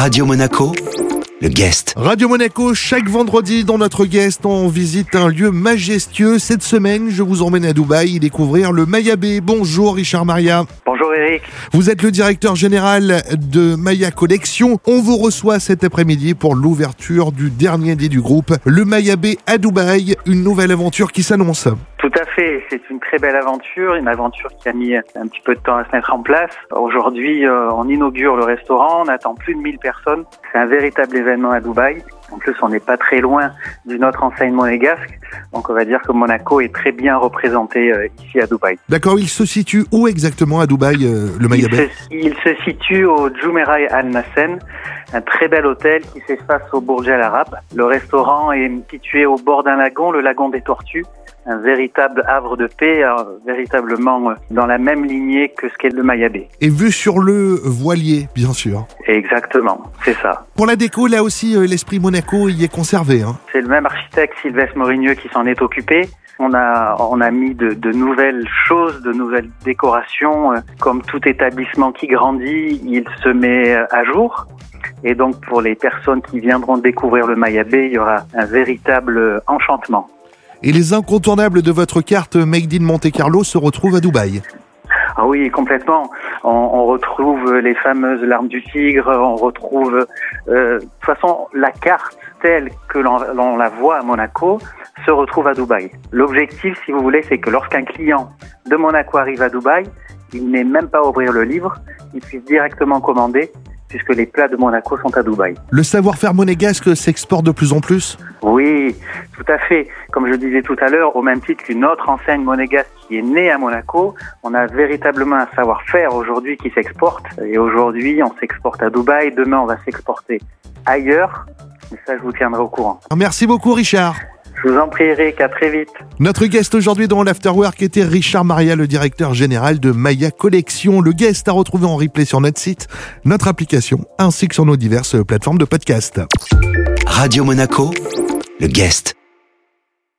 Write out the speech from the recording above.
Radio Monaco, le guest. Radio Monaco, chaque vendredi dans notre guest, on visite un lieu majestueux. Cette semaine, je vous emmène à Dubaï découvrir le Maya Bay. Bonjour Richard Maria. Bonjour Eric. Vous êtes le directeur général de Maya Collection. On vous reçoit cet après-midi pour l'ouverture du dernier dé du groupe, le Maya Bay à Dubaï, une nouvelle aventure qui s'annonce. Tout à fait, c'est une très belle aventure, une aventure qui a mis un petit peu de temps à se mettre en place. Aujourd'hui, euh, on inaugure le restaurant, on attend plus de 1000 personnes. C'est un véritable événement à Dubaï. En plus, on n'est pas très loin d'une autre enseigne monégasque. Donc, on va dire que Monaco est très bien représenté euh, ici à Dubaï. D'accord, il se situe où exactement à Dubaï, euh, le Maya il, Bay se, il se situe au Jumeirah Al Nassen, un très bel hôtel qui s'efface au Burj Al Arab. Le restaurant est situé au bord d'un lagon, le lagon des Tortues un véritable havre de paix, euh, véritablement euh, dans la même lignée que ce qu'est le Maya Bay. Et vu sur le voilier, bien sûr. Exactement, c'est ça. Pour la déco, là aussi, euh, l'esprit Monaco y est conservé. Hein. C'est le même architecte Sylvestre Morigneux qui s'en est occupé. On a, on a mis de, de nouvelles choses, de nouvelles décorations. Comme tout établissement qui grandit, il se met à jour. Et donc pour les personnes qui viendront découvrir le Maya Bay, il y aura un véritable enchantement. Et les incontournables de votre carte Made in Monte Carlo se retrouvent à Dubaï. Ah oui, complètement. On, on retrouve les fameuses larmes du tigre, on retrouve... euh, de toute façon, la carte telle que l'on l'on la voit à Monaco se retrouve à Dubaï. L'objectif, si vous voulez, c'est que lorsqu'un client de Monaco arrive à Dubaï, il n'ait même pas à ouvrir le livre, il puisse directement commander, puisque les plats de Monaco sont à Dubaï. Le savoir-faire monégasque s'exporte de plus en plus? Oui, tout à fait. Comme je disais tout à l'heure, au même titre qu'une autre enseigne monégasque qui est née à Monaco, on a véritablement un savoir-faire aujourd'hui qui s'exporte. Et aujourd'hui, on s'exporte à Dubaï. Demain, on va s'exporter ailleurs. Mais ça, je vous tiendrai au courant. Merci beaucoup Richard. Je vous en prie, Eric. À très vite. Notre guest aujourd'hui dans l'Afterwork était Richard Maria, le directeur général de Maya Collection. Le guest à retrouver en replay sur notre site, notre application, ainsi que sur nos diverses plateformes de podcast. Radio Monaco, le guest.